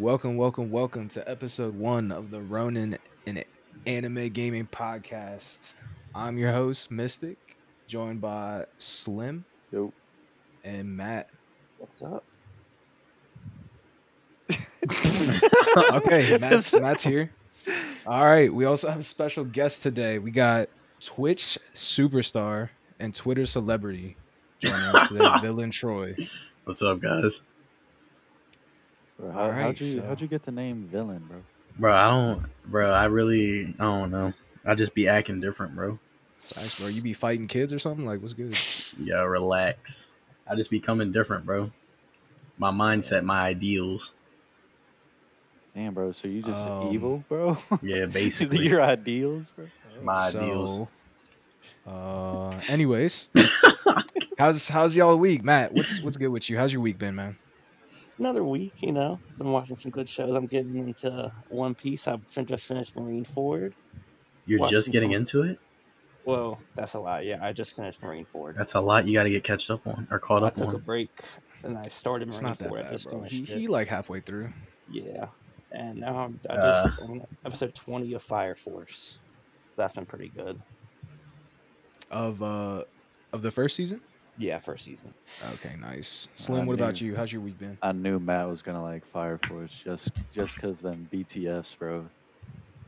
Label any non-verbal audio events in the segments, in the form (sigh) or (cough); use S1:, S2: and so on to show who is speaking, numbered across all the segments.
S1: Welcome, welcome, welcome to episode one of the Ronin and Anime Gaming Podcast. I'm your host, Mystic, joined by Slim
S2: Yo.
S1: and Matt.
S3: What's up? (laughs)
S1: okay, (laughs) Matt's, Matt's here. All right, we also have a special guest today. We got Twitch superstar and Twitter celebrity joining us today, (laughs) Villain Troy.
S4: What's up, guys?
S2: Bro, how,
S1: Alright,
S2: how'd you
S1: so-
S2: how'd you get the name villain, bro?
S4: Bro, I don't, bro, I really, I don't know. I just be acting different, bro.
S1: Thanks, bro. You be fighting kids or something? Like, what's good? (laughs)
S4: Yo, relax. I just be coming different, bro. My mindset, my ideals.
S2: Damn, bro. So you just
S1: Um,
S2: evil, bro? (laughs)
S4: Yeah, (laughs) basically.
S2: Your ideals, bro.
S4: My ideals.
S1: Uh, anyways, how's how's y'all week, Matt? What's what's good with you? How's your week been, man?
S3: Another week, you know. Been watching some good shows. I'm getting into One Piece. I've fin- just finished Marineford.
S4: You're
S3: What?
S4: just getting into it?
S3: Well, that's a lot. Yeah, I just finished Marineford.
S4: That's a lot you got to get catched up on or caught up.
S3: I took a break and I started
S1: It's
S3: Marine
S1: not that
S3: Ford. I just
S1: bro.
S3: finished
S1: He,
S3: it.
S1: he like halfway through.
S3: Yeah, and now I'm I
S4: Uh.
S3: just on episode 20 of Fire Force. So that's been pretty good.
S1: Of uh of the first season.
S3: Yeah, first season.
S1: Okay, nice. Slim,
S2: I
S1: what about you? How's your week been?
S2: I knew Matt was gonna like Fire Force just just cause them BTS, bro.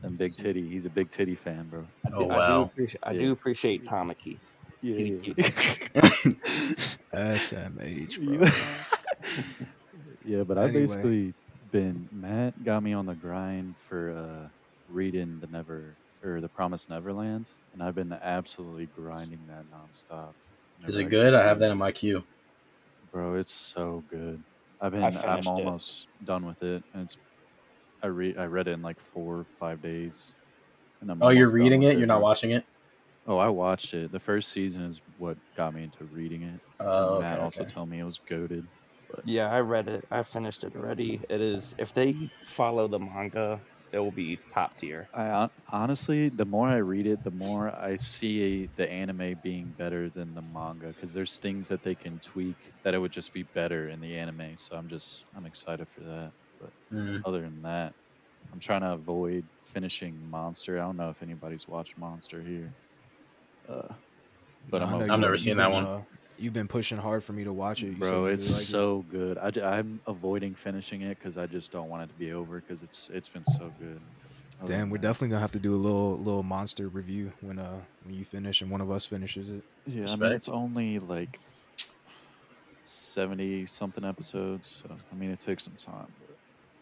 S2: And big titty. He's a big titty fan, bro.
S3: I do,
S4: Oh,
S3: I do,
S4: wow.
S3: appreciate, I
S2: Yeah.
S3: do appreciate Tamaki.
S2: Yeah.
S3: He's (laughs)
S1: SMH, bro.
S2: yeah, but I've
S1: Anyway.
S2: basically been Matt got me on the grind for uh reading the Never or the Promised Neverland, and I've been absolutely grinding that nonstop.
S4: Is it good? I have that in my queue.
S2: Bro, it's so good. I've been
S3: I
S2: I'm
S3: finished it.
S2: almost done with it and it's I read I read it in like four five days. And I'm
S4: Oh, you're reading
S2: with
S4: it? You're not watching it?
S2: Oh, I watched it. The first season is what got me into reading it.
S4: Oh,
S2: Matt also
S4: okay.
S2: told me it was goaded.
S3: Yeah, I read it. I finished it already. It is if they follow the manga, it will be top tier.
S2: I honestly, the more I read it, the more I see the anime being better than the manga because there's things that they can tweak that it would just be better in the anime. So I'm just I'm excited for that. But
S4: Mm.
S2: other than that, I'm trying to avoid finishing Monster. I don't know if anybody's watched Monster here. Uh, but
S1: No,
S2: I'm
S1: I know
S2: okay.
S1: you-
S4: I've never seen that
S1: been,
S4: one.
S1: You've been pushing hard for me to watch it, You
S2: bro, it's
S1: really like it.
S2: so good. I, am avoiding finishing it because I just don't want it to be over because it's it's been so good. Other
S1: Damn, we're
S2: that-
S1: definitely gonna have to do a little little monster review when uh when you finish and one of us finishes it.
S2: Yeah, I mean it's only like seventy something episodes, so I mean it takes some time. But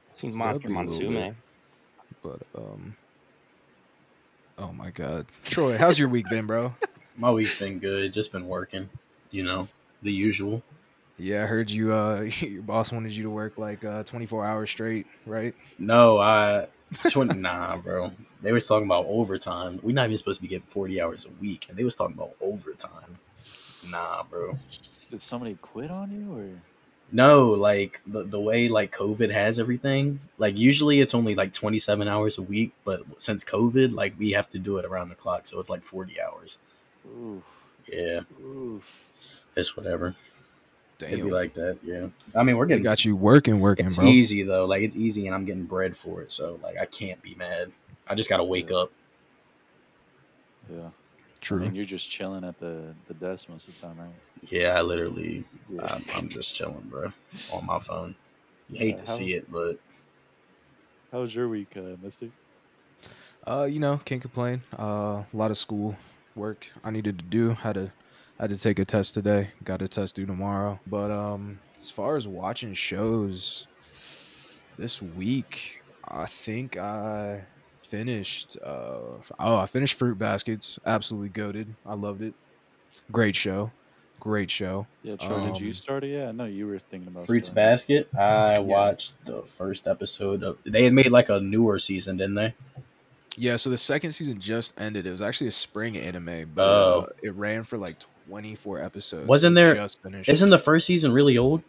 S3: I've
S1: So
S3: Monster
S1: Monsoon, a little
S3: Monsume.
S1: But um, oh my god, Troy, how's your week been, bro? (laughs)
S4: My week's been good. Just been working, you know, the usual.
S1: Yeah, I heard you. Uh, (laughs) your boss wanted you to work like uh 24 hours straight, right?
S4: No, I, 20, (laughs) nah, bro. They was talking about overtime. We're not even supposed to be getting 40 hours a week. And they was talking about overtime. Nah, bro.
S2: did somebody quit on you or?
S4: No, like the, the way like COVID has everything, like usually it's only like 27 hours a week, but since COVID, like we have to do it around the clock, so it's like 40 hours.
S2: Oof,
S4: Yeah,
S2: oof.
S4: it's whatever. It'd
S1: Damn,
S4: be like that, yeah. I mean, we're
S1: they
S4: getting
S1: got you working, working,
S4: it's
S1: bro.
S4: easy though. Like it's easy and I'm getting bread for it, so like I can't be mad. I just got to wake up.
S2: Yeah. I
S1: True.
S2: mean you're just chilling at the the desk most of the time, right?
S4: Yeah, I literally
S2: Yeah.
S4: I'm, I'm just chilling, bro, on my phone. You
S2: Yeah,
S4: hate to
S2: how-
S4: see it, but
S2: How was your week, uh, Misty?
S1: Uh, you know, can't complain. Uh, a lot of school work I needed to do. Had to had to take a test today. Got a test due tomorrow. But um, as far as watching shows this week, I think I finished. Uh, oh, I finished Fruit Baskets. Absolutely goaded. I loved it. Great show. Great show.
S2: Yeah, Troy, did
S1: Um,
S2: you start it? Yeah, I know you were thinking about
S4: Fruits
S2: starting.
S4: Basket. I watched the first episode of. They had made like a newer season, didn't they?
S1: Yeah, so the second season just ended. It was actually a spring anime, but
S4: Oh.
S1: uh, it ran for like 24 episodes.
S4: Wasn't
S1: It
S4: there-
S1: Just finished.
S4: Isn't the first season really old?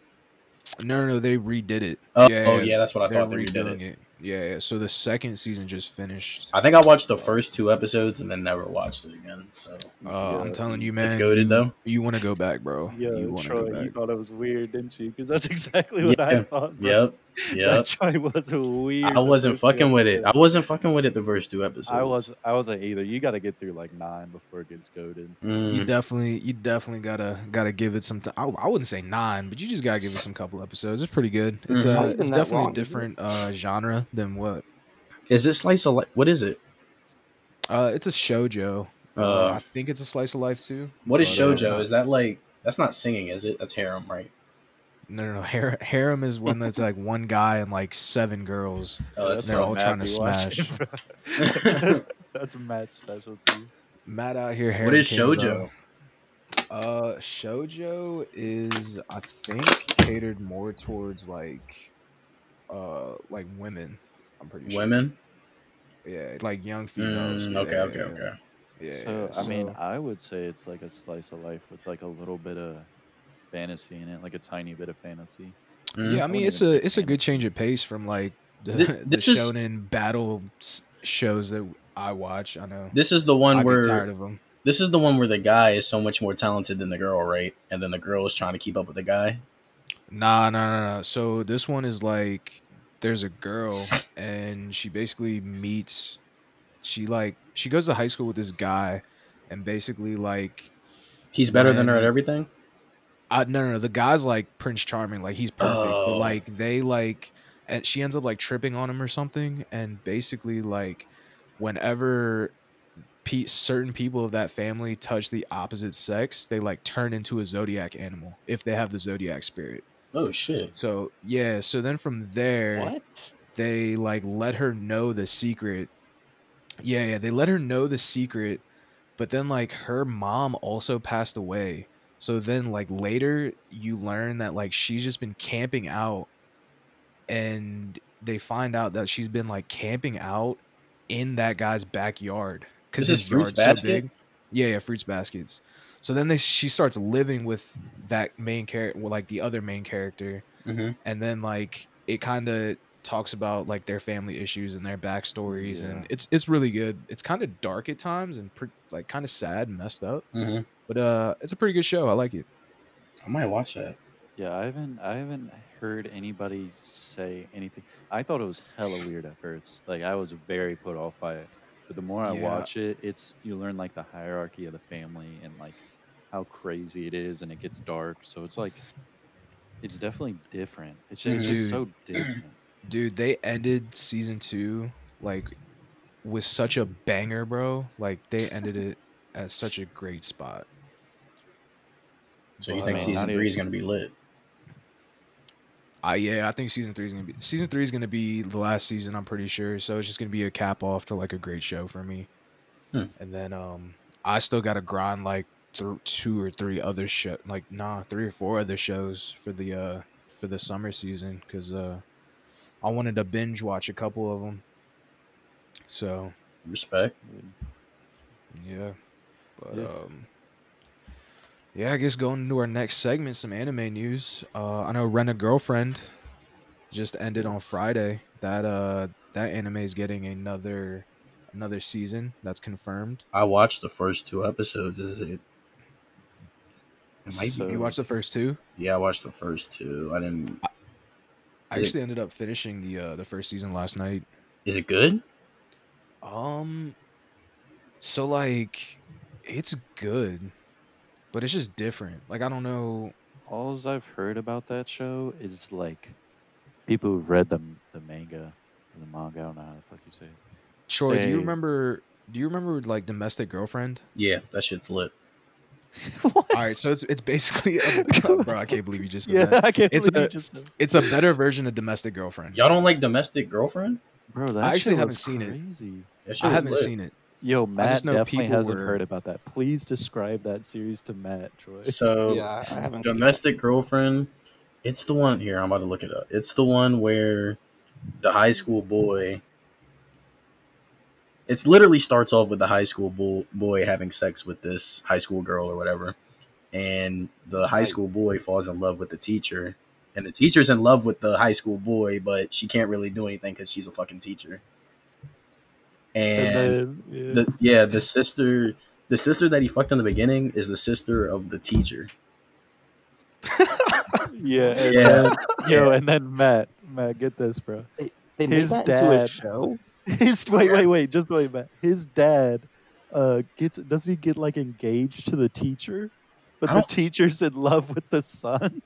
S1: No, no, no. They redid it.
S4: Oh, oh yeah, that's what I thought they redid
S1: redoing
S4: it.
S1: it. Yeah, yeah. So the second season just finished.
S4: I think I watched the first two episodes and then never watched it again. So
S1: Uh, I'm telling you, man.
S4: It's goated,
S1: you-
S4: though?
S1: You want to go back, bro?
S2: Yeah,
S1: you
S2: Troy,
S1: go
S2: you thought it was weird, didn't you? Because that's (laughs) exactly what I thought. bro.
S4: yep, Yeah. (laughs)
S2: That joint was weird.
S4: I wasn't fucking with it. I wasn't fucking with it the first two episodes.
S2: I was I wasn't either. You got to get through like nine before it gets goaded.
S1: You
S4: Mm,
S1: definitely, you definitely gotta gotta give it some time. I, I wouldn't say nine, but you just gotta give it some couple episodes. It's pretty good. It's uh, it's definitely
S3: long,
S1: a different uh genre than what.
S4: is it slice of life? What is it?
S1: Uh, it's a shojo. Uh,
S4: Uh,
S1: I think it's a slice of life too.
S4: what is
S1: uh,
S4: shojo? Is that like that's not singing, is it? That's harem, right?
S1: No, no, no. Har- harem is when that's like (laughs) one guy and like seven girls.
S4: Oh, that's
S1: they're all
S2: Matt
S1: trying to
S2: be watching,
S1: smash.
S2: bro. (laughs) (laughs) That's Matt's specialty.
S1: Matt out here. Harem
S4: what is shojo?
S1: Uh, shojo is I think catered more towards like, uh, like women. I'm pretty sure.
S4: Women.
S1: Yeah, like young females.
S4: Mm,
S1: yeah,
S4: okay, okay,
S1: yeah,
S4: okay.
S1: Yeah.
S2: So
S1: yeah,
S2: I mean, I would say it's like a slice of life with like a little bit of fantasy in it, like a tiny bit of fantasy.
S4: Mm.
S1: yeah, I
S2: I
S1: mean,
S2: wouldn't
S1: it's a
S2: say
S1: it's a good change of pace from like the,
S4: Thi- (laughs)
S1: the
S4: this is-
S1: shonen battle shows that I watch. I know.
S4: This is the one
S1: I
S4: where
S1: tired of them.
S4: this is the one where the guy is so much more talented than the girl, right? And then the girl is trying to keep up with the guy.
S1: Nah, nah, nah, nah. So this one is like there's a girl (laughs) and she basically meets she like she goes to high school with this guy and basically like
S4: He's better than her at everything.
S1: Uh, no, no, no. The guy's like Prince Charming, like he's perfect,
S4: Oh.
S1: but like they like, and she ends up like tripping on him or something, and basically like, whenever pe- certain people of that family touch the opposite sex, they like turn into a zodiac animal if they have the zodiac spirit.
S4: Oh shit!
S1: So yeah, so then from there,
S3: What?
S1: they like let her know the secret. Yeah, yeah, they let her know the secret, but then like her mom also passed away. So then like later you learn that like she's just been camping out and they find out that she's been like camping out in that guy's backyard cuz
S4: This is
S1: his
S4: Fruits
S1: yard's so big. Yeah, yeah, fruits baskets. So then they she starts living with that main character, well, like the other main character,
S4: hmm
S1: and then like it kind of talks about like their family issues and their backstories and it's it's really good it's kind of dark at times and pre- like kind of sad and messed up
S4: hmm
S1: but uh it's a pretty good show i like it
S4: I might watch that.
S2: Yeah, I haven't I haven't heard anybody say anything. I thought it was hella weird at first. Like I was very put off by it. But the more I
S1: Yeah.
S2: watch it, it's you learn like the hierarchy of the family and like how crazy it is and it gets dark. So it's like it's definitely different. It's just, it's just so different.
S1: Dude they ended season two like with such a banger bro like they (laughs) ended it at such a great spot
S4: So you
S1: Well,
S4: think
S1: I mean,
S4: season
S2: not
S4: three is gonna be lit?
S1: I yeah, I think season three is gonna be season three is gonna be the last season. I'm pretty sure. So it's just gonna be a cap off to like a great show for me.
S4: Hmm.
S1: And then um, I still gotta grind like th- two or three other show, like nah, three or four other shows for the uh for the summer season because uh I wanted to binge watch a couple of them. So
S4: Respect.
S1: yeah, but
S2: Yeah.
S1: um. Yeah, I guess going into our next segment, some anime news. Uh, I know Rent a Girlfriend just ended on Friday. That uh, that anime is getting another another season. That's confirmed.
S4: I watched the first two episodes. Is it? It might
S2: So-
S4: be.
S1: You watched the first two?
S4: Yeah, I watched the first two. I didn't.
S1: I
S4: Is it-
S1: actually ended up finishing the uh, the first season last night.
S4: Is it good?
S1: Um, so like, it's good, but it's just different. Like I don't know.
S2: All I've heard about that show is like people who've read the the manga or the manga. I don't know how the fuck you say it.
S1: Troy, do you remember? Do you remember like Domestic Girlfriend?
S4: Yeah, that shit's lit. (laughs)
S2: what?
S1: All right, so it's it's basically (laughs) a, bro. I can't believe you just said
S2: yeah,
S1: that.
S2: I can't
S1: It's
S2: believe
S1: a-
S2: you just said-
S1: It's a better version of Domestic Girlfriend.
S4: Y'all don't like Domestic Girlfriend?
S2: bro. That
S1: actually
S2: shit
S1: haven't seen it.
S2: crazy.
S4: That shit
S1: I haven't
S4: lit.
S1: seen it.
S2: Yo, Matt
S1: just
S2: definitely hasn't
S1: were-
S2: heard about that. Please describe that series to Matt, Troy.
S4: So (laughs)
S3: yeah, I haven't.
S4: Domestic Girlfriend, it's the one here. I'm about to look it up. It's the one where the high school boy. It's literally starts off with the high school bo- boy having sex with this high school girl or whatever, and the high school boy falls in love with the teacher, and the teacher's in love with the high school boy, but she can't really do anything because she's a fucking teacher. And
S2: then, yeah.
S4: the yeah, the sister, the sister that he fucked in the beginning is the sister of the teacher. (laughs)
S2: yeah, and
S4: Yeah.
S2: then, yo, and then Matt, Matt, get this, bro.
S3: They made
S2: His
S3: that into a
S2: dad-
S3: show. (laughs)
S2: His wait, wait, wait, just wait, Matt. His dad uh gets doesn't he get like engaged to the teacher? But the teacher's in love with the son.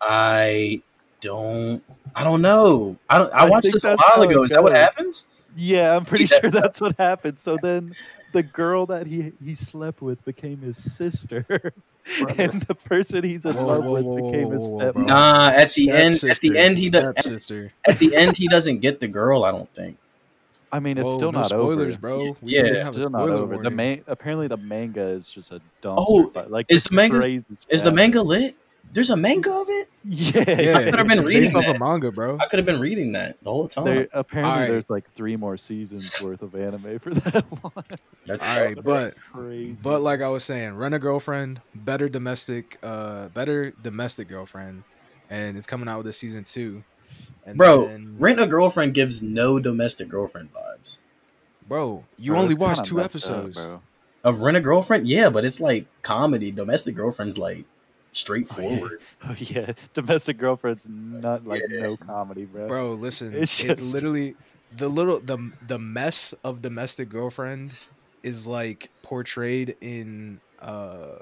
S4: I don't. I don't know. I don't. I,
S2: I
S4: watched this a while ago. Is that what
S2: goes.
S4: happens?
S2: Yeah, I'm pretty
S4: Yeah.
S2: sure that's what happened. So (laughs) then the girl that he he slept with became his sister. (laughs) and the person he's in
S1: Whoa,
S2: love
S1: whoa,
S2: with
S1: whoa, whoa,
S2: became his
S1: whoa, whoa,
S2: step.
S1: bro.
S4: Nah. At the end. At the end, he does. At, at the end, he doesn't get the girl. I don't think.
S2: I mean, it's
S1: Whoa,
S2: still
S1: no
S2: not
S1: spoilers,
S2: over.
S1: bro. We
S4: Yeah.
S2: It's still not
S1: spoiler
S2: over. The
S1: warning.
S2: main apparently the manga is just a dumb.
S4: Oh,
S2: like
S4: is the manga-
S2: crazy
S4: Is the manga lit? There's a manga of it.
S2: Yeah,
S1: Yeah,
S4: I could have been
S1: it's
S4: reading
S1: based off
S4: that.
S1: a manga, bro.
S4: I could have been reading that the whole time.
S2: There, apparently,
S1: Alright.
S2: there's like three more seasons worth of anime (laughs) for that one.
S4: That's
S1: All right,
S2: That's
S1: but
S2: crazy.
S1: but like I was saying, rent a girlfriend, better domestic, uh, better domestic girlfriend, and it's coming out with a season two. And
S4: bro,
S1: then-
S4: rent a girlfriend gives no domestic girlfriend vibes.
S1: Bro, you
S2: Bro,
S1: only watched two
S2: messed up,
S1: episodes.
S2: bro.
S4: Of rent a girlfriend, yeah, but it's like comedy. Domestic girlfriend's like straightforward. (laughs)
S2: Oh yeah, domestic girlfriend's not like
S4: Yeah.
S2: no comedy, bro.
S1: Bro, listen,
S2: It's
S1: it's,
S2: just-
S1: literally the little the the mess of domestic girlfriend is like portrayed in uh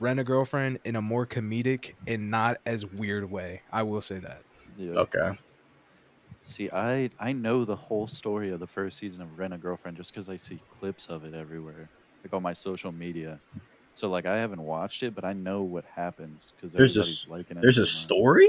S1: rent a girlfriend in a more comedic and not as weird way. I will say that.
S2: Yeah.
S4: Okay.
S2: See, I I know the whole story of the first season of Rent a Girlfriend just because I see clips of it everywhere, like on my social media. So like I haven't watched it, but I know what happens because
S4: There's a
S2: everybody's liking it.
S4: There's
S2: so
S4: a story.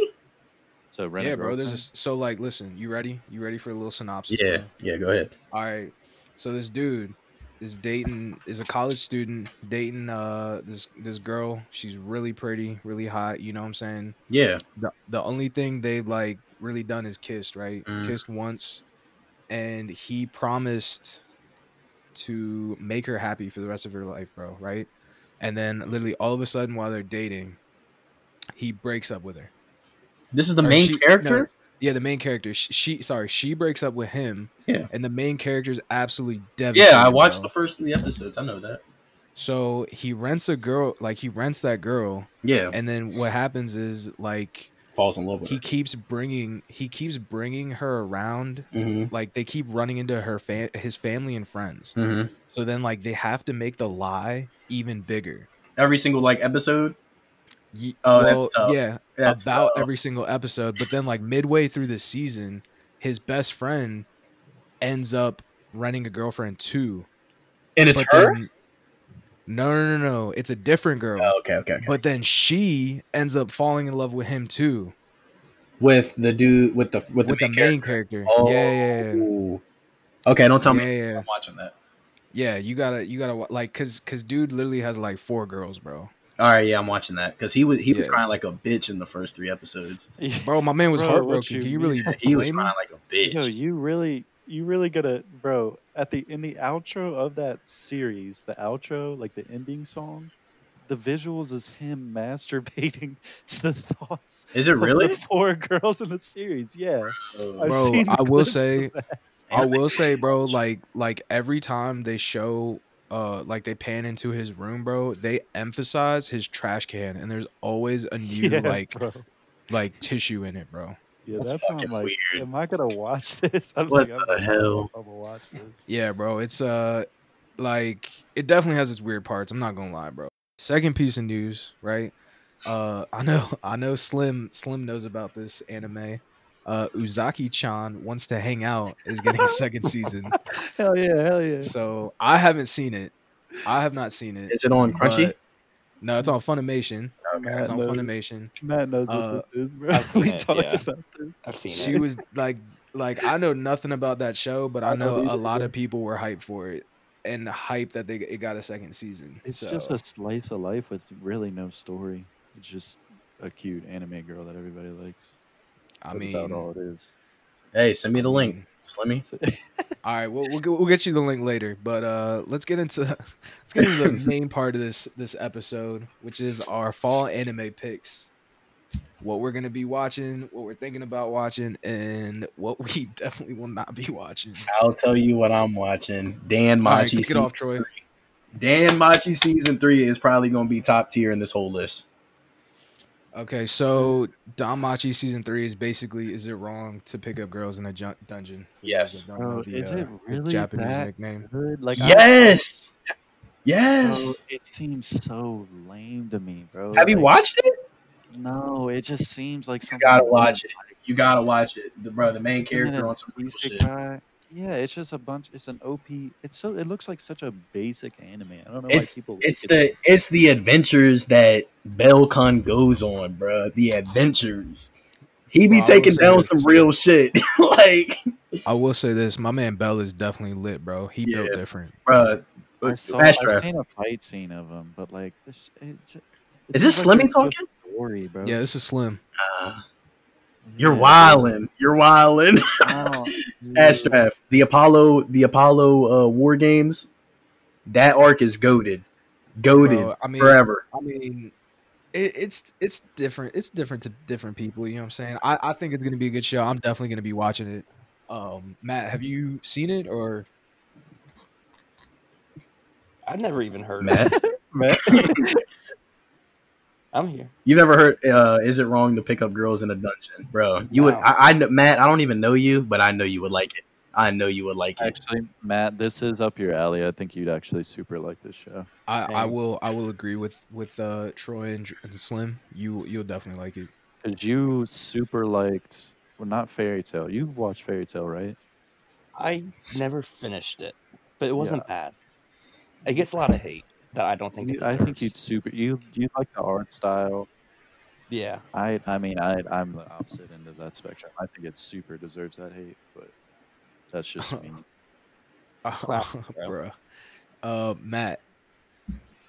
S2: So Rent
S1: yeah,
S2: a
S1: bro. There's a, so like listen, you ready? You ready for a little synopsis?
S4: Yeah,
S1: bro?
S4: yeah. Go ahead.
S1: All right. So this dude is dating is a college student dating uh this this girl. She's really pretty, really hot, you know what I'm saying?
S4: Yeah.
S1: The the only thing they like really done is kissed, right?
S4: Mm.
S1: Kissed once and he promised to make her happy for the rest of her life, bro, right? And then literally all of a sudden while they're dating, he breaks up with her.
S4: This is the
S1: Or
S4: main
S1: she- no,
S4: character.
S1: Yeah, the main character. She, she sorry, she breaks up with him.
S4: Yeah.
S1: And the main character is absolutely devastated.
S4: Yeah, I watched
S1: bro.
S4: the first three episodes. I know that.
S1: So he rents a girl, like he rents that girl,
S4: Yeah.
S1: and then what happens is like
S4: Falls in love with
S1: he
S4: her.
S1: keeps bringing he keeps bringing her around.
S4: Mm-hmm.
S1: Like they keep running into her fa- his family and friends.
S4: Mm-hmm.
S1: So then like they have to make the lie even bigger.
S4: Every single like episode.
S1: Ye-
S4: Oh, that's tough.
S1: yeah,
S4: That's
S1: about
S4: tough.
S1: every single episode. But then like midway through the season, his best friend ends up renting a girlfriend too.
S4: and it's her.
S1: then- no, no, no, no. It's a different girl.
S4: Oh, okay, okay, okay.
S1: But then she ends up falling in love with him too,
S4: with the dude with the with the
S1: with the
S4: main
S1: main
S4: character.
S1: character.
S4: Oh.
S1: Yeah, yeah, yeah.
S4: Okay, don't tell
S1: yeah,
S4: me
S1: yeah.
S4: I'm watching that.
S1: Yeah, you gotta, you gotta like, cause, cause, dude literally has like four girls, bro.
S4: All right, yeah, I'm watching that because he was he was crying like a bitch in the first three episodes. (laughs)
S1: Bro, my man was
S2: Bro,
S1: heartbroken.
S2: you
S1: Can you
S2: mean?
S1: really?
S4: He was crying like a bitch.
S2: Yo, you really, you really gotta, bro. At the in the outro of that series, the outro, like the ending song, the visuals is him (laughs) masturbating to the thoughts.
S4: Is it
S2: of
S4: really?
S2: the four (laughs) girls in the series? Yeah, I've
S1: Bro,
S2: seen
S1: I will say- I will say, bro, like, like every time they show, uh, like they pan into his room, bro, they emphasize his trash can, and there's always a new (laughs)
S2: yeah,
S1: like,
S2: bro.
S1: like tissue in it, bro.
S2: Yeah,
S4: That's
S2: that's, I'm
S4: fucking
S2: like,
S4: weird.
S2: am I gonna watch (laughs) this? I'm
S4: What
S2: like,
S4: the
S2: I'm gonna-
S4: hell?
S2: I'm gonna watch this.
S1: Yeah, bro, it's uh, like it definitely has its weird parts. I'm not gonna lie, bro. Second piece of news, right? Uh, (laughs) I know, I know, Slim, Slim knows about this anime. Uh, Uzaki-chan wants to hang out is getting a second season. (laughs)
S2: Hell yeah, hell yeah.
S1: So I haven't seen it. I have not seen it.
S4: Is it on Crunchy?
S1: No, it's on Funimation.
S4: Okay.
S1: It's on
S2: knows.
S1: Funimation.
S2: Matt knows
S1: Uh,
S2: what this is, bro. (laughs) We
S3: it,
S2: talked
S3: yeah.
S2: about this.
S3: I've seen
S1: She
S3: it.
S1: She was like, like I know nothing about that show, but I
S2: I
S1: know a lot
S2: bro.
S1: of people were hyped for it and hyped that they it got a second season.
S2: It's
S1: So,
S2: just a slice of life with really no story. It's just a cute anime girl that everybody likes.
S1: I
S2: That's
S1: mean,
S2: about all it is.
S4: Hey, send me the link, Slimmy. (laughs)
S1: All right, we'll we'll get, we'll get you the link later, but uh, let's get into (laughs) let's get into the (laughs) main part of this this episode, which is our fall anime picks. What we're gonna be watching, what we're thinking about watching, and what we definitely will not be watching.
S4: I'll tell you what I'm watching. Dan Machi
S1: kick it
S4: season
S1: off, Troy.
S4: three. Dan Machi season three is probably going to be top tier in this whole list.
S1: Okay, so Danmachi season three is basically is it wrong to pick up girls in a ju- dungeon?
S4: Yes.
S1: that don't know
S2: Bro,
S1: the,
S2: is
S1: uh,
S2: it really
S1: Japanese
S2: that
S1: nickname?
S2: good? Like, I-
S4: Yes.
S2: bro,
S4: Yes.
S2: it seems so lame to me, bro.
S4: Have you
S2: Like,
S4: watched it?
S2: No, it just seems like
S4: You gotta
S2: really,
S4: watch it. You gotta watch it. The bro, the main character on some real shit.
S2: guy? Yeah, it's just a bunch. It's an OP. It's so. It looks like such a basic anime. I don't know
S4: It's
S2: why people.
S4: it's
S2: like it
S4: the it's the adventures that Belcon goes on, bro. The adventures. He be
S1: Bro, I will
S4: taking down
S1: this.
S4: some real shit. (laughs) like,
S1: I will say this: my man Bell is definitely lit, bro. He built different.
S4: bro.
S2: I saw. I've
S4: Track.
S2: seen a fight scene of him, but like this. It, ju- it
S4: Is this
S2: seems like
S4: Slimmy talking?
S2: Story, bro.
S1: Yeah, this is Slim.
S4: Uh, you're
S2: Yeah,
S4: wildin'. You're wildin'. (laughs)
S2: Oh, (laughs)
S4: Fast The Apollo, the Apollo uh, War Games. That arc is goaded, goaded
S1: Bro, I mean,
S4: forever.
S1: I mean, it, it's it's different. It's different to different people. You know what I'm saying? I, I think it's gonna be a good show. I'm definitely gonna be watching it. Um, Matt, have you seen it or?
S3: I've never even heard of it. (laughs)
S4: Matt,
S3: I'm here.
S4: you've never heard? Uh, is it wrong to pick up girls in a dungeon, bro? You would. I, I, Matt. I don't even know you, but I know you would like it. I know you would like it.
S2: Actually, Matt, this is up your alley. I think you'd actually super like this show.
S1: I, I will I will agree with with uh, Troy and, and Slim. You you'll definitely like it.
S2: Cause you super liked, well, not Fairy Tail. You watched Fairy Tail, right?
S3: I never finished it, but it wasn't bad. It gets a lot of hate that I don't think
S2: You-
S3: it
S2: I think you'd super. You you like the art style.
S3: Yeah,
S2: I I mean I I'm the opposite end of that spectrum. I think it super deserves that hate, but that's just (laughs) me. (laughs)
S3: Wow, (laughs) bro.
S1: Bruh. Uh, Matt.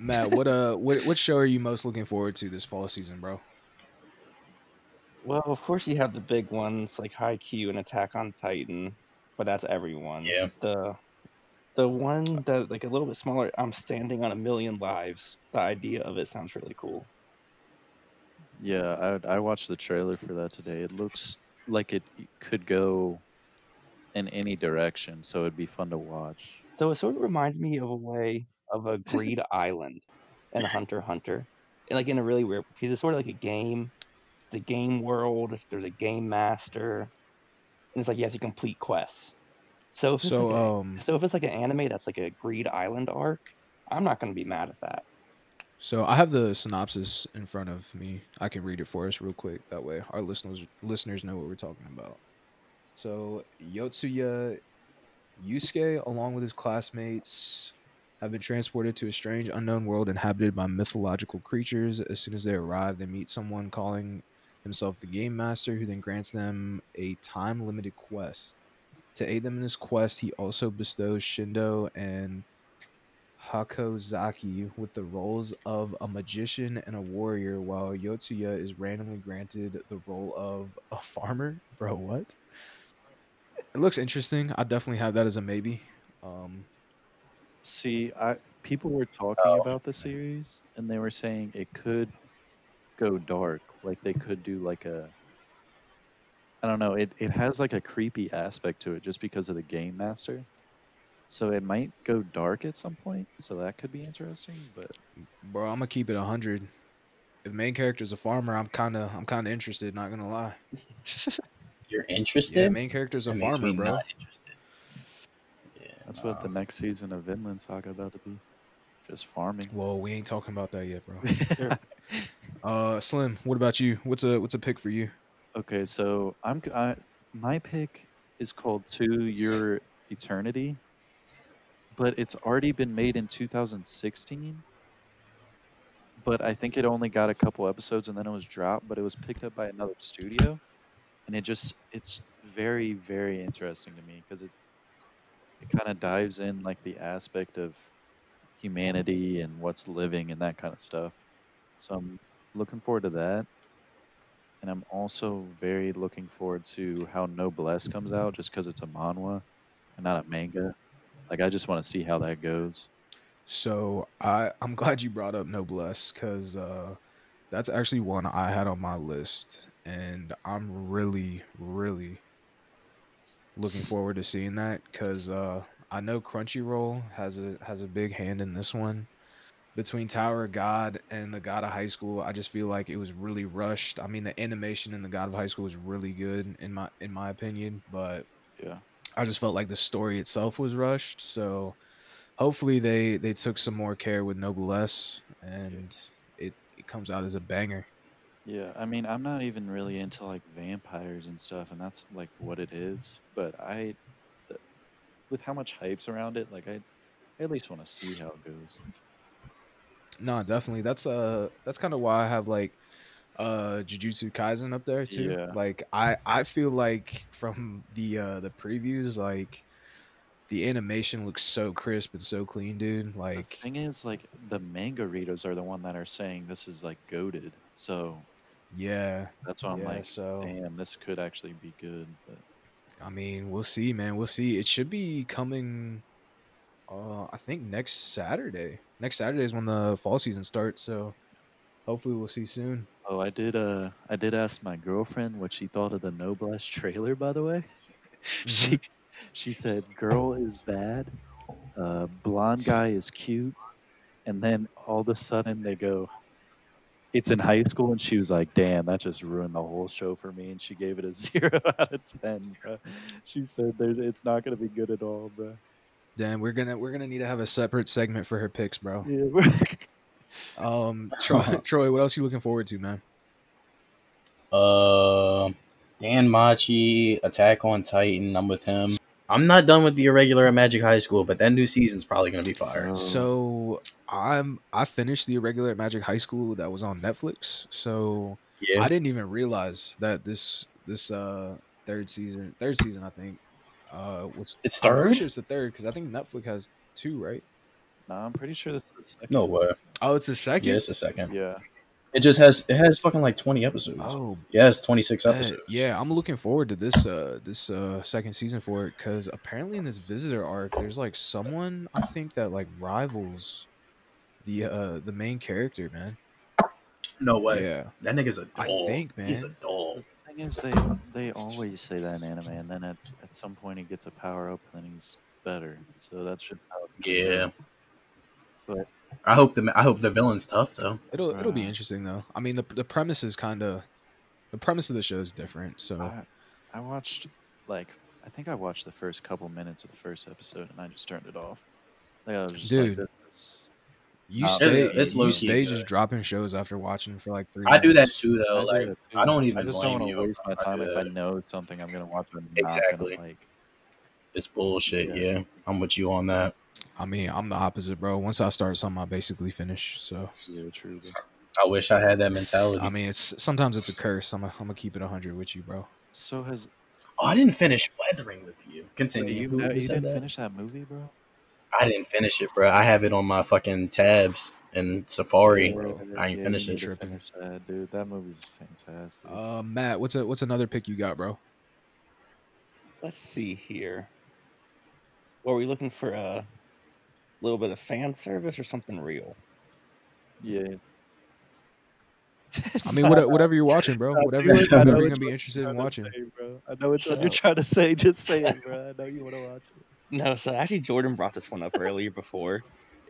S1: Matt, what uh, what what show are you most looking forward to this fall season, bro?
S3: Well, of course you have the big ones like Haikyuu and Attack on Titan, but that's everyone.
S4: Yeah.
S3: The the one that like a little bit smaller, I'm standing on a million lives. The idea of it sounds really cool.
S2: Yeah, I I watched the trailer for that today. It looks like it could go in any direction, so it'd be fun to watch.
S3: So it sort of reminds me of a way of a Greed (laughs) Island and Hunter Hunter, and like in a really weird because it's sort of like a game. It's a game world. There's a game master, and it's like you have to complete quests. So if it's
S1: So
S3: like a,
S1: um,
S3: so if it's like an anime that's like a Greed Island arc, I'm not gonna be mad at that.
S1: so I have the synopsis in front of me. I can read it for us real quick. That way, our listeners listeners know what we're talking about. So Yotsuya Yusuke, along with his classmates, have been transported to a strange unknown world inhabited by mythological creatures. As soon as they arrive, they meet someone calling himself the Game Master, who then grants them a time limited quest. To aid them in his quest, he also bestows Shindo and Hakozaki with the roles of a magician and a warrior, while Yotsuya is randomly granted the role of a farmer. (laughs) Bro, what? It looks interesting. I definitely have that as a maybe. Um,
S2: See, I people were talking
S4: Oh.
S2: about the series and they were saying it could go dark. Like they could do like a I don't know, it, it has like a creepy aspect to it just because of the game master. So it might go dark at some point, so that could be interesting, but
S1: bro, I'm gonna keep it hundred. If the main character is a farmer, I'm kind of I'm kind of interested. Not gonna lie. (laughs)
S4: You're
S1: Yeah,
S4: interested?
S1: main character's a
S4: That
S1: farmer, bro.
S4: not interested. Yeah,
S2: that's what the next season of Vinland Saga about to be. Just farming.
S1: Whoa, we ain't talking about that yet, bro. (laughs) Uh, Slim, what about you? What's a what's a pick for you?
S2: Okay, so I'm I, my pick is called To Your Eternity, but it's already been made in 2016. But I think it only got a couple episodes and then it was dropped. But it was picked up by another studio, and it just it's very very interesting to me because it it kind of dives in like the aspect of humanity and what's living and that kind of stuff. So I'm looking forward to that. And I'm also very looking forward to how Noblesse comes out just because it's a manhwa and not a manga. Like, I just want to see how that goes.
S1: So I I'm glad you brought up Noblesse because uh, that's actually one I had on my list, and I'm really really looking forward to seeing that because uh, I know Crunchyroll has a has a big hand in this one. Between Tower of God and the God of High School, I just feel like it was really rushed. I mean, the animation in the God of High School was really good in my in my opinion, but
S2: Yeah.
S1: I just felt like the story itself was rushed. So hopefully they they took some more care with Noblesse and it it comes out as a banger.
S2: Yeah, I mean, I'm not even really into like vampires and stuff, and that's like what it is. But I, with how much hype's around it, like I, I at least want to see how it goes.
S1: No, definitely. That's uh that's kind of why I have like uh Jujutsu Kaisen up there too.
S2: Yeah.
S1: Like I I feel like from the uh the previews like the animation looks so crisp and so clean, dude.
S2: The
S1: Like
S2: thing is, like the manga readers are the one that are saying this is like goaded, so
S1: yeah.
S2: that's why I'm
S1: Yeah,
S2: like,
S1: so-
S2: damn, this could actually be good. But
S1: I mean, we'll see, man. We'll see. It should be coming uh I think next Saturday. Next Saturday is when the fall season starts, so hopefully we'll see soon.
S2: oh, I did uh, I did ask my girlfriend what she thought of the Noblesse trailer. By the way, (laughs) she she said, "Girl is bad, uh, blonde guy is cute," and then all of a sudden they go, "It's in high school," and she was like, "Damn, that just ruined the whole show for me." And she gave it a (laughs) zero out of ten. Bro. She said, "There's, it's not gonna be good at all, bro."
S1: Then we're gonna we're gonna need to have a separate segment for her picks, bro.
S2: Yeah. (laughs)
S1: Um Troy, (laughs) Troy, what else you looking forward to, man?
S4: Uh, Dan Machi, Attack on Titan. I'm with him. I'm not done with the irregular at Magic High School, but that new season's probably gonna be fire.
S2: Oh.
S1: So I'm I finished the irregular at Magic High School that was on Netflix. So
S4: Yeah,
S1: I didn't even realize that this this uh third season third season I think uh was
S4: it's
S1: I'm pretty
S4: third.
S1: sure it's the third because I think Netflix has two, right?
S2: Nah, I'm pretty sure this is the second.
S4: No way.
S1: Oh, it's the second.
S4: Yeah, it's the second.
S2: Yeah.
S4: It just has it has fucking like 20 episodes.
S1: Oh,
S4: Yeah, it's 26
S1: bet.
S4: episodes.
S1: yeah. I'm looking forward to this uh this uh second season for it because apparently in this visitor arc there's like someone I think that like rivals the uh the main character, man.
S4: No way.
S1: Yeah.
S4: That nigga's a
S1: I
S4: doll.
S1: I think, man,
S4: He's a
S1: man.
S4: doll.
S2: The thing is, they they always say that in anime, and then at, at some point he gets a power up, and then he's better. So that's just how it's gonna
S4: Yeah.
S2: go. But
S4: I hope the I hope the villain's tough though.
S1: It'll it'll be interesting though. I mean the the premise is kind of the premise of the show is different. So
S2: I, I watched like I think I watched the first couple minutes of the first episode, and I just turned it off. Like I was just
S1: Dude.
S2: like, this is
S1: you
S2: Uh,
S1: stay
S4: it's
S1: you
S4: low-key
S1: stay just dropping shows after watching for like three.
S4: I do that too though.
S2: do
S4: Like
S2: that too.
S4: I don't even
S2: I just
S4: blame
S2: don't want to waste my time
S4: do
S2: if I
S4: that.
S2: know something I'm gonna watch. I'm
S4: Exactly.
S2: Gonna, like
S4: It's bullshit.
S2: Yeah.
S4: Yeah. I'm with you on that.
S1: I mean I'm the opposite, bro. Once I start something, I basically finish. So
S2: yeah, true. bro.
S4: I wish I had that mentality.
S1: I mean it's sometimes it's a curse. I'm i I'm gonna keep it hundred with you, bro.
S2: So has
S4: oh, I didn't finish Weathering with you.
S2: wait,
S4: Continue.
S2: you,
S4: Who-
S2: no,
S4: who
S2: you didn't
S4: that?
S2: finish that movie, bro?
S4: I didn't finish it, bro. I have it on my fucking tabs in Safari.
S1: bro.
S4: I ain't
S2: yeah,
S4: finished it.
S1: Tripping.
S2: finish that, dude. That movie's fantastic.
S1: Uh, Matt, what's a what's another pick you got, bro?
S3: Let's see here. Are we looking for a little bit of fan service or something real?
S2: yeah.
S1: I mean, what, whatever you're watching, bro. (laughs)
S2: Nah,
S1: Whatever,
S2: do it.
S1: Whatever you're gonna be interested in watching.
S2: say, bro. I know which one
S3: So-
S2: you're trying to say. Just say it, bro. I know you want to watch it.
S3: No, so actually Jordan brought this one up earlier (laughs) before.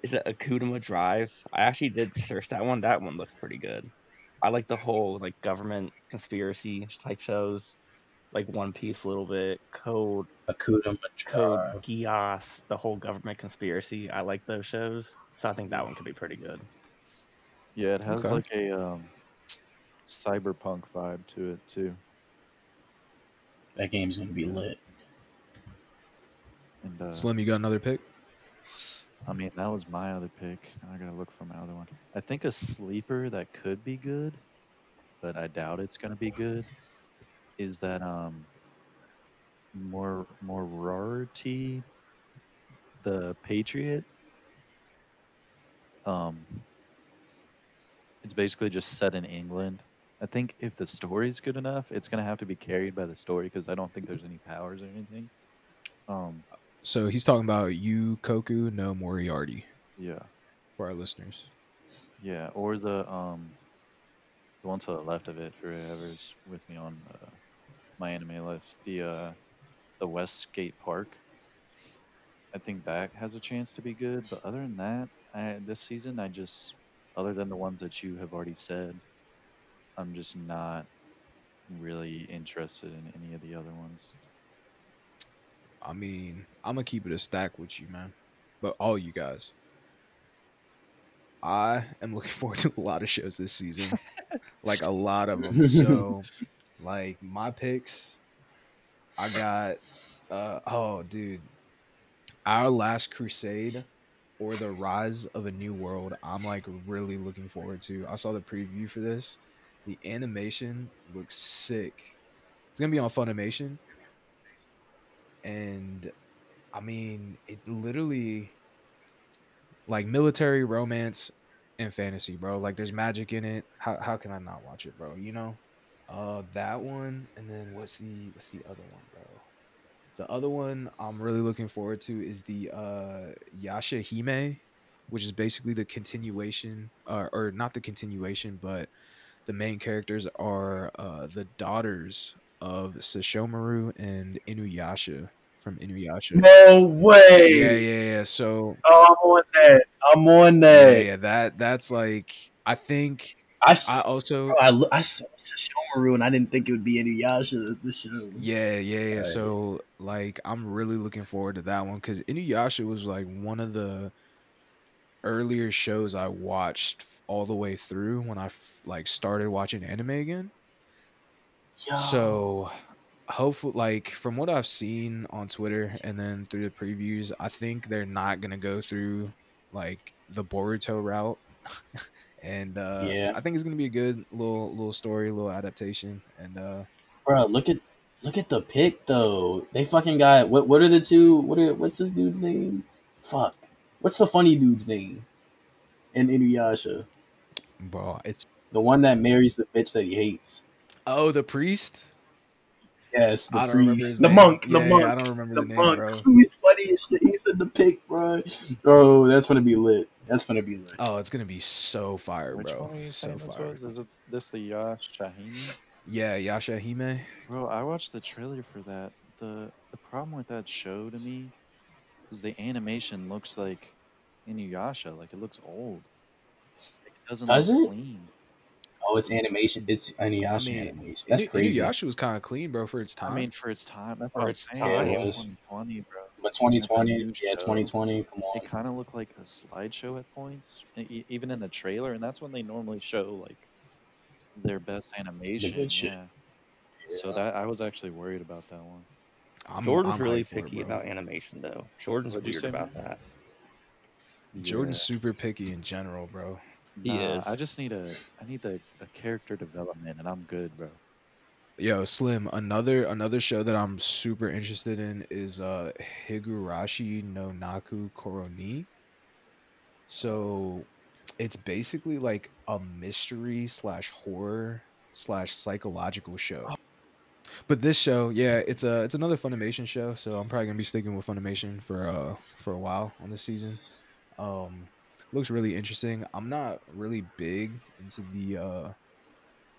S3: Is it Akudama Drive? I actually did search that one. That one looks pretty good. I like the whole like government conspiracy type shows, like One Piece a little bit, Code,
S4: Akuda
S3: Code
S4: Drive.
S3: Geass, the whole government conspiracy. I like those shows, so I think that one could be pretty good.
S2: Yeah, it has
S1: Okay.
S2: like a um, cyberpunk vibe to it too.
S4: That game's gonna be lit.
S2: And uh,
S1: Slim, you got another pick?
S2: I mean, that was my other pick. Now I gotta look for my other one. I think a sleeper that could be good, but I doubt it's gonna be good. Is that um more Moriarty, the Patriot? Um, it's basically just set in England. I think if the story's good enough, it's gonna have to be carried by the story because I don't think there's any powers or anything. Um,
S1: So he's talking about you, Koku, no Moriarty
S2: yeah.
S1: for our listeners.
S2: Yeah, or the um, the one to the left of it for whoever's with me on uh, my anime list, the uh, the Westgate Park. I think that has a chance to be good, but other than that, I, this season, I just, other than the ones that you have already said, I'm just not really interested in any of the other ones.
S1: I mean, I'm gonna keep it a stack with you, man. But all you guys, I am looking (laughs) forward to a lot of shows this season, (laughs) like a lot of them. So, (laughs) like my picks, I got, uh, oh, dude, our last crusade or the rise of a new world. I'm like really looking forward to. I saw the preview for this. The animation looks sick. It's gonna be on Funimation, and I mean, it literally like military romance and fantasy, bro. Like there's magic in it. How how can I not watch it, bro? You know? Uh that one and then what's the what's the other one, bro? The other one I'm really looking forward to is the uh Yasha Hime, which is basically the continuation or or not the continuation, but the main characters are uh the daughters of Sesshomaru and Inuyasha from Inuyasha.
S4: No way.
S1: Yeah, yeah, yeah. So
S4: Oh, I'm on that. I'm on that.
S1: yeah, that that's like I think
S4: I,
S1: also
S4: bro, I, I saw Sesshomaru and I didn't think it would be Inuyasha. The show.
S1: yeah, yeah, yeah.
S4: Right.
S1: So like I'm really looking forward to that one because Inuyasha was like one of the earlier shows I watched all the way through when I f- like started watching anime again.
S4: Yo.
S1: So hopefully like from what I've seen on Twitter and then through the previews, I think they're not gonna go through like the Boruto route. (laughs) and uh
S4: Yeah.
S1: I think it's gonna be a good little little story, little adaptation. And uh
S4: bro, look at look at the pick though. They fucking got what? What are the two? What are what's this dude's name? Fuck. What's the funny dude's name? In Inuyasha,
S1: bro, it's
S4: the one that marries the bitch that he hates.
S1: Oh the priest.
S4: Yes, the
S1: I don't remember
S4: priest, the
S1: name.
S4: monk, the
S1: Yeah, yeah,
S4: monk.
S1: I don't remember
S4: the
S1: the name,
S4: monk.
S1: bro.
S4: He's funny as shit. He's in the pick, bro. Oh, that's gonna be lit. That's gonna be lit.
S1: Oh, it's gonna be so fire,
S2: Which
S1: bro.
S2: one are you
S1: so
S2: saying this
S1: fire.
S2: was? Is it this the Yasha Hime?
S1: Yeah, Yasha Hime.
S2: Bro, I watched the trailer for that. The the problem with that show to me is the animation looks like in Inuyasha, like it looks old. It doesn't
S4: Does
S2: look
S4: it?
S2: clean.
S4: Oh, it's animation. It's Inuyasha
S1: I mean,
S4: animation. That's
S1: Inu-
S4: crazy.
S1: Inuyasha was kind of clean, bro, for its time.
S2: I mean, for its time, that's
S3: For
S2: what I'm
S3: its
S2: saying.
S3: time.
S2: It
S4: Yeah, it
S2: was
S4: was.
S2: 2020, bro.
S4: but 2020,
S2: new
S4: yeah, 2020. Come on.
S2: It kind of looked like a slideshow at points, even in the trailer, and that's when they normally show like their best animation.
S4: good shit.
S2: Yeah. So that I was actually worried about that one.
S1: I'm,
S3: Jordan's
S1: I'm
S3: really
S1: hyped for it,
S3: picky about animation, though. Jordan's
S2: What'd you
S3: weird
S2: say,
S3: about
S2: man?
S3: that.
S1: Jordan's
S2: Yeah.
S1: super picky in general, bro.
S3: He
S2: Nah,
S3: is.
S2: I just need a I need a, a character development, and I'm good, bro.
S1: Yo, Slim, another another show that I'm super interested in is uh Higurashi no Naku Koroni. So it's basically like a mystery slash horror slash psychological show. But this show, yeah, it's a it's another Funimation show, so I'm probably gonna be sticking with Funimation for uh for a while on this season. Um looks really interesting. I'm not really big into the uh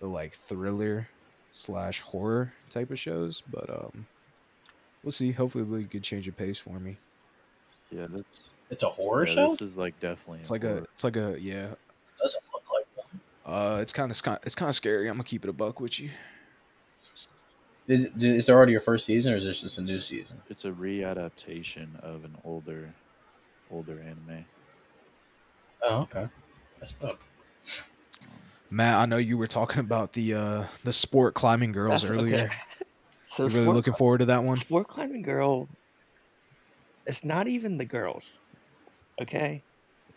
S1: the like thriller slash horror type of shows, but um we'll see. Hopefully it'll be a good change of pace for me.
S2: Yeah, this
S4: It's a horror
S2: yeah,
S4: show.
S2: this is like definitely.
S1: It's like a it's like a yeah.
S4: Doesn't look like one.
S1: Uh it's kind of it's kind of scary. I'm gonna keep it a buck with you.
S4: Is, it- is there already a first season, or is this just a new season?
S2: It's a readaptation of an older, older anime.
S4: Oh, okay. That's up.
S1: Matt, I know you were talking about the uh the sport climbing girls
S3: That's-
S1: earlier.
S3: okay. (laughs) So
S1: You really
S3: sport,
S1: looking forward to that one?
S3: sport climbing girl. It's not even the girls, okay?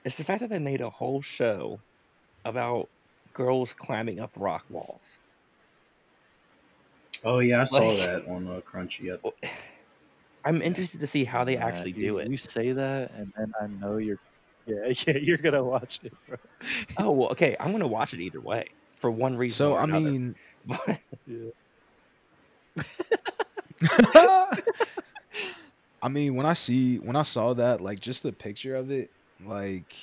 S3: It's the fact that they made a whole show about girls climbing up rock walls.
S4: Oh yeah, I saw
S3: Like-
S4: that on uh, Crunchy. Yep. (sighs)
S3: I'm interested to see how they
S2: Matt,
S3: actually
S2: you-
S3: do it.
S2: You say that, and then I know you're. Yeah, (laughs) yeah, you're gonna watch it, bro.
S3: Oh well, okay. I'm gonna watch it either way for one reason.
S1: So
S3: or
S1: I
S3: another.
S1: mean (laughs) (laughs) I mean, when I see when I saw that, like just the picture of it, like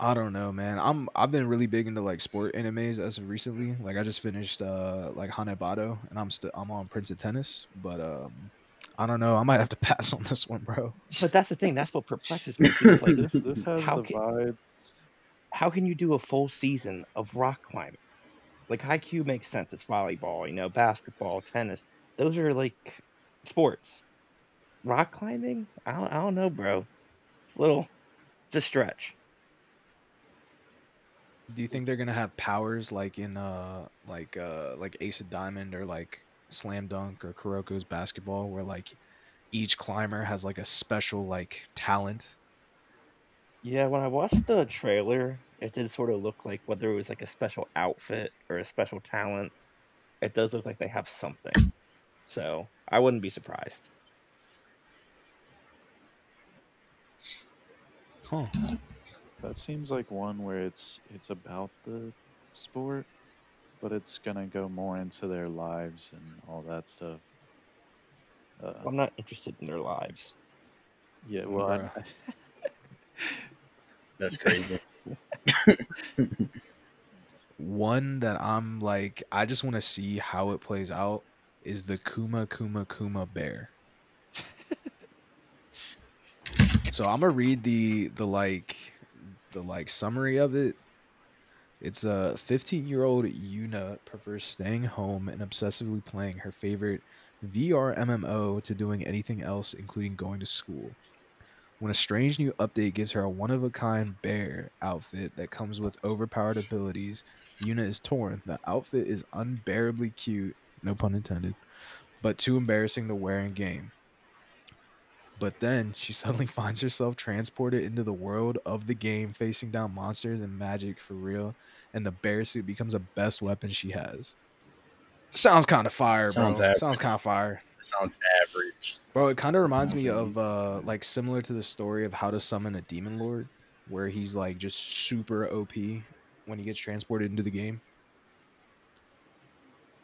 S1: I don't know, man. I'm I've been really big into like sport animes as of recently. Like I just finished uh like Hanebado and I'm still I'm on Prince of Tennis, but um I don't know. I might have to (laughs) pass on this one, bro.
S3: But that's the thing. That's what perplexes me. (laughs) It's like,
S2: this this has
S3: how
S2: the
S3: can-
S2: vibes.
S3: how can you do a full season of rock climbing? Like Haikyuu makes sense. It's volleyball, you know, basketball, tennis. Those are like sports. Rock climbing? I don't, I don't know, bro. It's a little. It's a stretch.
S1: Do you think they're gonna have powers like in uh like uh like Ace of Diamond or like Slam Dunk or Kuroko's basketball, where like each climber has like a special like talent?
S3: Yeah, when I watched the trailer, it did sort of look like whether it was like a special outfit or a special talent. It does look like they have something. So I wouldn't be surprised.
S1: Huh.
S2: That seems like one where it's it's about the sport, but it's gonna go more into their lives and all that stuff. Uh,
S3: I'm not interested in their lives.
S2: yeah, well, I,
S1: Bruh. (laughs)
S4: That's crazy. (laughs)
S1: One that I'm like, I just want to see how it plays out is the Kuma Kuma Kuma bear. (laughs) so I'm gonna read the the like the like summary of it. It's a 15 year old Yuna prefers staying home and obsessively playing her favorite VR MMO to doing anything else, including going to school. When a strange new update gives her a one of a kind bear outfit that comes with overpowered abilities, Yuna is torn. The outfit is unbearably cute, no pun intended, but too embarrassing to wear in game. But then she (laughs) suddenly finds herself transported into the world of the game, facing down monsters and magic for real, and the bear suit becomes the best weapon she has. Sounds kind of fire,
S4: Sounds
S1: bro.
S4: average.
S1: Sounds kind of fire.
S4: That sounds average.
S1: Bro, it kind of reminds me of uh like similar to the story of how to summon a demon lord, where he's like just super OP when he gets transported into the game.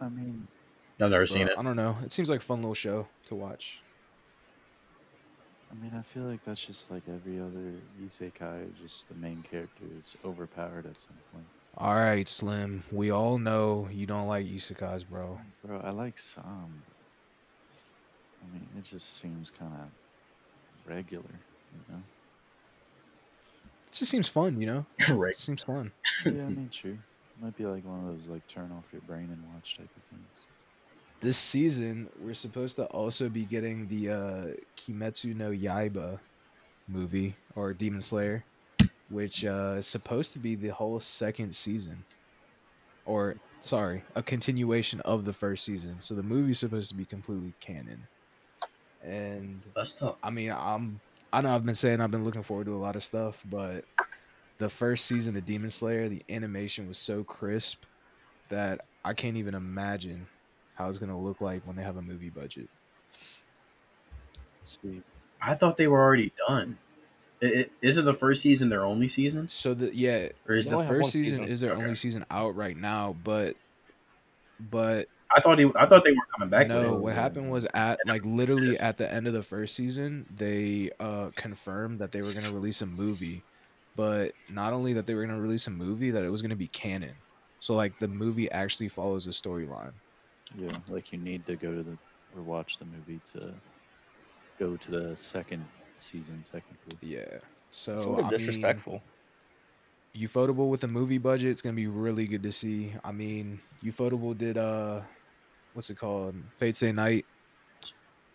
S2: I mean,
S4: I've never seen it.
S1: I don't know. It seems like a fun little show to watch.
S2: I mean, I feel like that's just like every other isekai. Just the main character is overpowered at some point.
S1: All right, Slim. We all know you don't like isekais, bro.
S2: Bro, I like some. I mean, it just seems kind of regular, you know.
S1: It just seems fun, you know. (laughs)
S4: right.
S1: It seems fun.
S2: yeah, I mean, true. Might be like one of those like turn off your brain and watch type of things.
S1: This season, we're supposed to also be getting the uh, Kimetsu no Yaiba movie or Demon Slayer, which uh, is supposed to be the whole second season, or sorry, a continuation of the first season. So the movie's supposed to be completely canon. And
S4: That's tough.
S1: I mean, I'm I know I've been saying I've been looking forward to a lot of stuff, but the first season of Demon Slayer, the animation was so crisp that I can't even imagine how it's gonna look like when they have a movie budget.
S2: Sweet.
S4: I thought they were already done. It, it, isn't the first season their only season?
S1: So the yeah,
S4: Or is
S1: the first season,
S3: season.
S1: is their
S4: Okay.
S1: only season out right now, but but
S4: I thought he, I thought they were coming back.
S1: no, what
S4: it.
S1: happened was at like literally
S4: missed.
S1: at the end of the first season, they uh confirmed that they were gonna release a movie, but not only that they were gonna release a movie, that it was gonna be canon. So like the movie actually follows the storyline.
S2: Yeah, like you need to go to the or watch the movie to go to the second season technically.
S1: Yeah. So
S3: sort of
S1: I mean. Ufotable with a movie budget, it's gonna be really good to see. I mean, Ufotable did uh, what's it called? Fate Stay Night,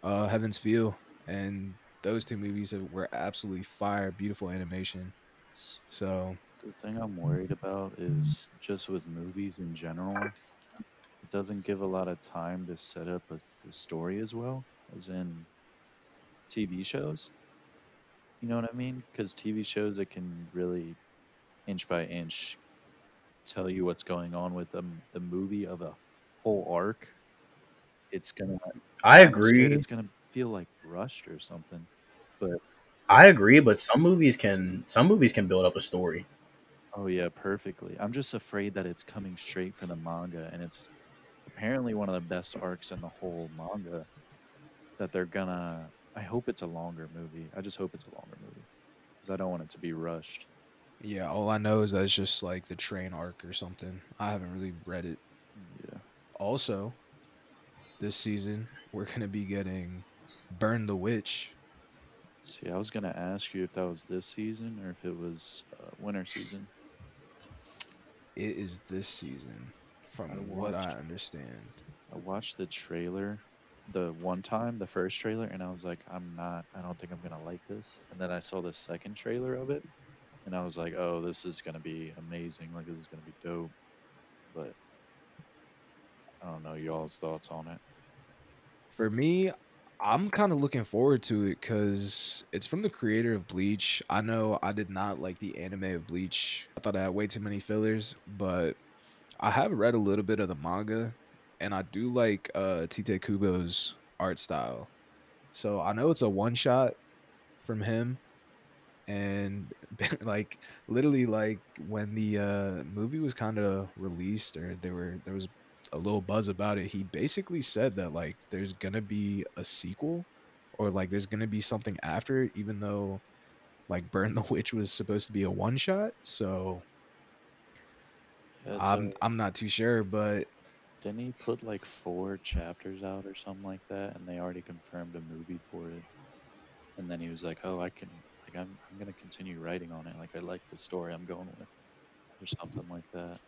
S1: uh, Heaven's Feel, and those two movies were absolutely fire, beautiful animation. So
S2: The thing I'm worried about is just with movies in general, it doesn't give a lot of time to set up a, the story as well as in TV shows. You know what I mean? Because TV shows, it can really inch by inch tell you what's going on with the, the movie of a whole arc. It's gonna.
S4: I agree.
S2: It's gonna feel like rushed or something. But
S4: I agree, but some movies can some movies can build up a story.
S2: Oh yeah, perfectly. I'm just afraid that it's coming straight from the manga, and it's apparently one of the best arcs in the whole manga. That they're gonna. I hope it's a longer movie. I just hope it's a longer movie, because I don't want it to be rushed.
S1: yeah, all I know is that it's just like the train arc or something. I haven't really read it.
S2: Yeah.
S1: Also, this season we're gonna be getting Burn the Witch.
S2: See, I was gonna ask you if that was this season or if it was uh, winter season.
S1: It is this season, from
S2: I
S1: what I understand.
S2: I watched the trailer, the one time, the first trailer, and I was like, I'm not. I don't think I'm gonna like this. And then I saw the second trailer of it, and I was like, Oh, this is gonna be amazing. Like this is gonna be dope. But I don't know y'all's thoughts on it.
S1: For me, I'm kind of looking forward to it because it's from the creator of Bleach. I know I did not like the anime of Bleach. I thought I had way too many fillers, but I have read a little bit of the manga, and I do like uh, Tite Kubo's art style. So I know it's a one shot from him, and (laughs) like literally like when the uh, movie was kind of released, or there were there was a little buzz about it, he basically said that like there's gonna be a sequel or like there's gonna be something after it, even though like Burn the Witch was supposed to be a one shot. So
S2: Yeah,
S1: I'm
S2: so
S1: I'm not too sure, but
S2: didn't he put like four chapters out or something like that, and they already confirmed a movie for it? And then he was like, "Oh, I can, like, I'm, I'm gonna continue writing on it. Like, I like the story I'm going with, or something like that."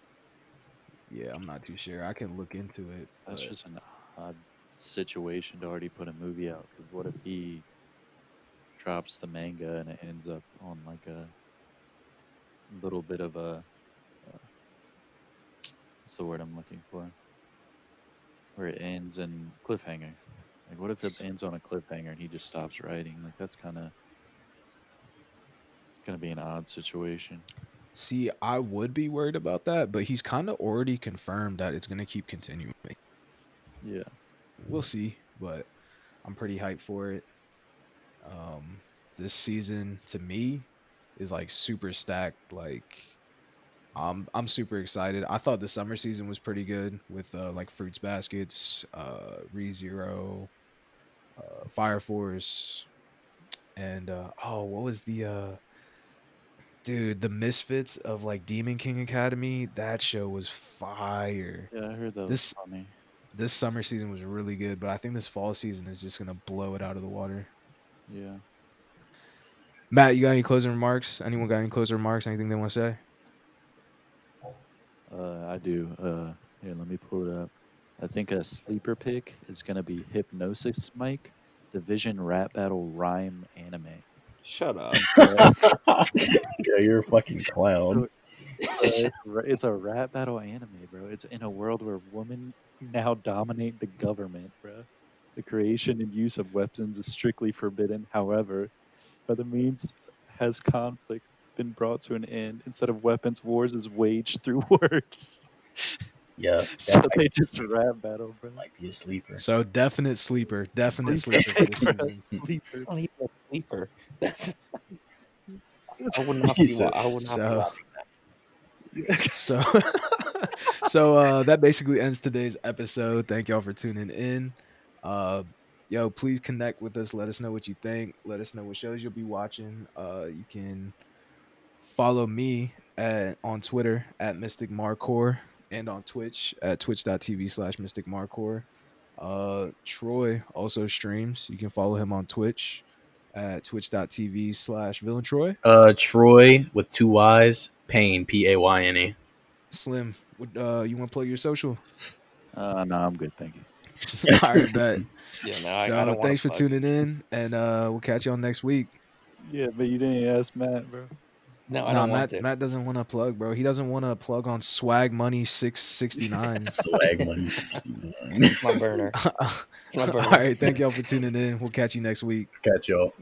S1: yeah, I'm not too sure. I can look into it.
S2: That's
S1: but-
S2: just an odd situation to already put a movie out. Because what if he drops the manga and it ends up on like a little bit of a what's the word I'm looking for? Where it ends in cliffhanger. Like, what if it ends on a cliffhanger and he just stops writing? Like, that's kind of it's gonna be an odd situation.
S1: See, I would be worried about that, but he's kind of already confirmed that it's gonna keep continuing.
S2: Yeah.
S1: We'll see, but I'm pretty hyped for it. Um, this season to me is like super stacked. Like, I'm I'm super excited. I thought the summer season was pretty good with uh, like Fruits Baskets, uh, Re Zero, uh, Fire Force, and uh, oh, what was the uh, dude the Misfits of like Demon King Academy? That show was fire
S2: Yeah, I heard that
S1: This-
S2: was funny.
S1: this summer season was really good, but I think this fall season is just gonna blow it out of the water.
S2: Yeah.
S1: Matt, you got any closing remarks? Anyone got any closing remarks? Anything they want to say?
S2: Uh, I do. Uh, here, let me pull it up. I think a sleeper pick is gonna be Hypnosis Mic, Division Rap Battle Rhyme Anime.
S3: Shut up. (laughs)
S4: yeah, you're a fucking (laughs) clown.
S2: Uh, it's, it's a rap battle anime, bro. It's in a world where women now dominate the government, bro. The creation and use of weapons is strictly forbidden. However, by the means has conflict been brought to an end. Instead of weapons, wars is waged through (laughs) words.
S4: Yeah, (laughs)
S2: So
S4: that
S2: they
S4: might,
S2: just rap battle, bro.
S4: might be a sleeper.
S1: So definite sleeper, definite
S2: Sleeper
S1: sleeper (laughs) for this
S2: pick, bro.
S1: season.
S2: Sleeper.
S3: It's not even a sleeper. I would not
S4: He
S3: be.
S4: said-
S3: wa- I would not
S1: So-
S3: watching
S1: So, so uh, that basically ends today's episode. Thank y'all for tuning in. Uh, yo, please connect with us. Let us know what you think. Let us know what shows you'll be watching. Uh, you can follow me at on Twitter at Mystic Marcor and on Twitch at twitch.tv slash Mystic Marcor. Uh, Troy also streams. You can follow him on Twitch at twitch.tv slash Villain Troy.
S4: Uh, Troy with two Y's, Payne, P A Y N E.
S1: Slim, what, uh, you want to plug your social?
S2: Uh, no, I'm good, thank you. (laughs)
S1: All right, bet. (laughs)
S3: Yeah, no, I, I don't
S1: thanks for
S3: wanna
S1: tuning in, and uh, we'll catch y'all next week.
S2: Yeah, but you didn't ask Matt, bro.
S3: No, I
S1: nah,
S3: don't want
S1: Matt,
S3: to.
S1: Matt doesn't want to plug, bro. He doesn't want to plug on Swag Money six sixty nine. (laughs)
S4: Swag money 69.
S3: My burner. (laughs)
S1: All
S3: my burner.
S1: right, thank y'all for tuning in. We'll catch you next week.
S4: Catch y'all.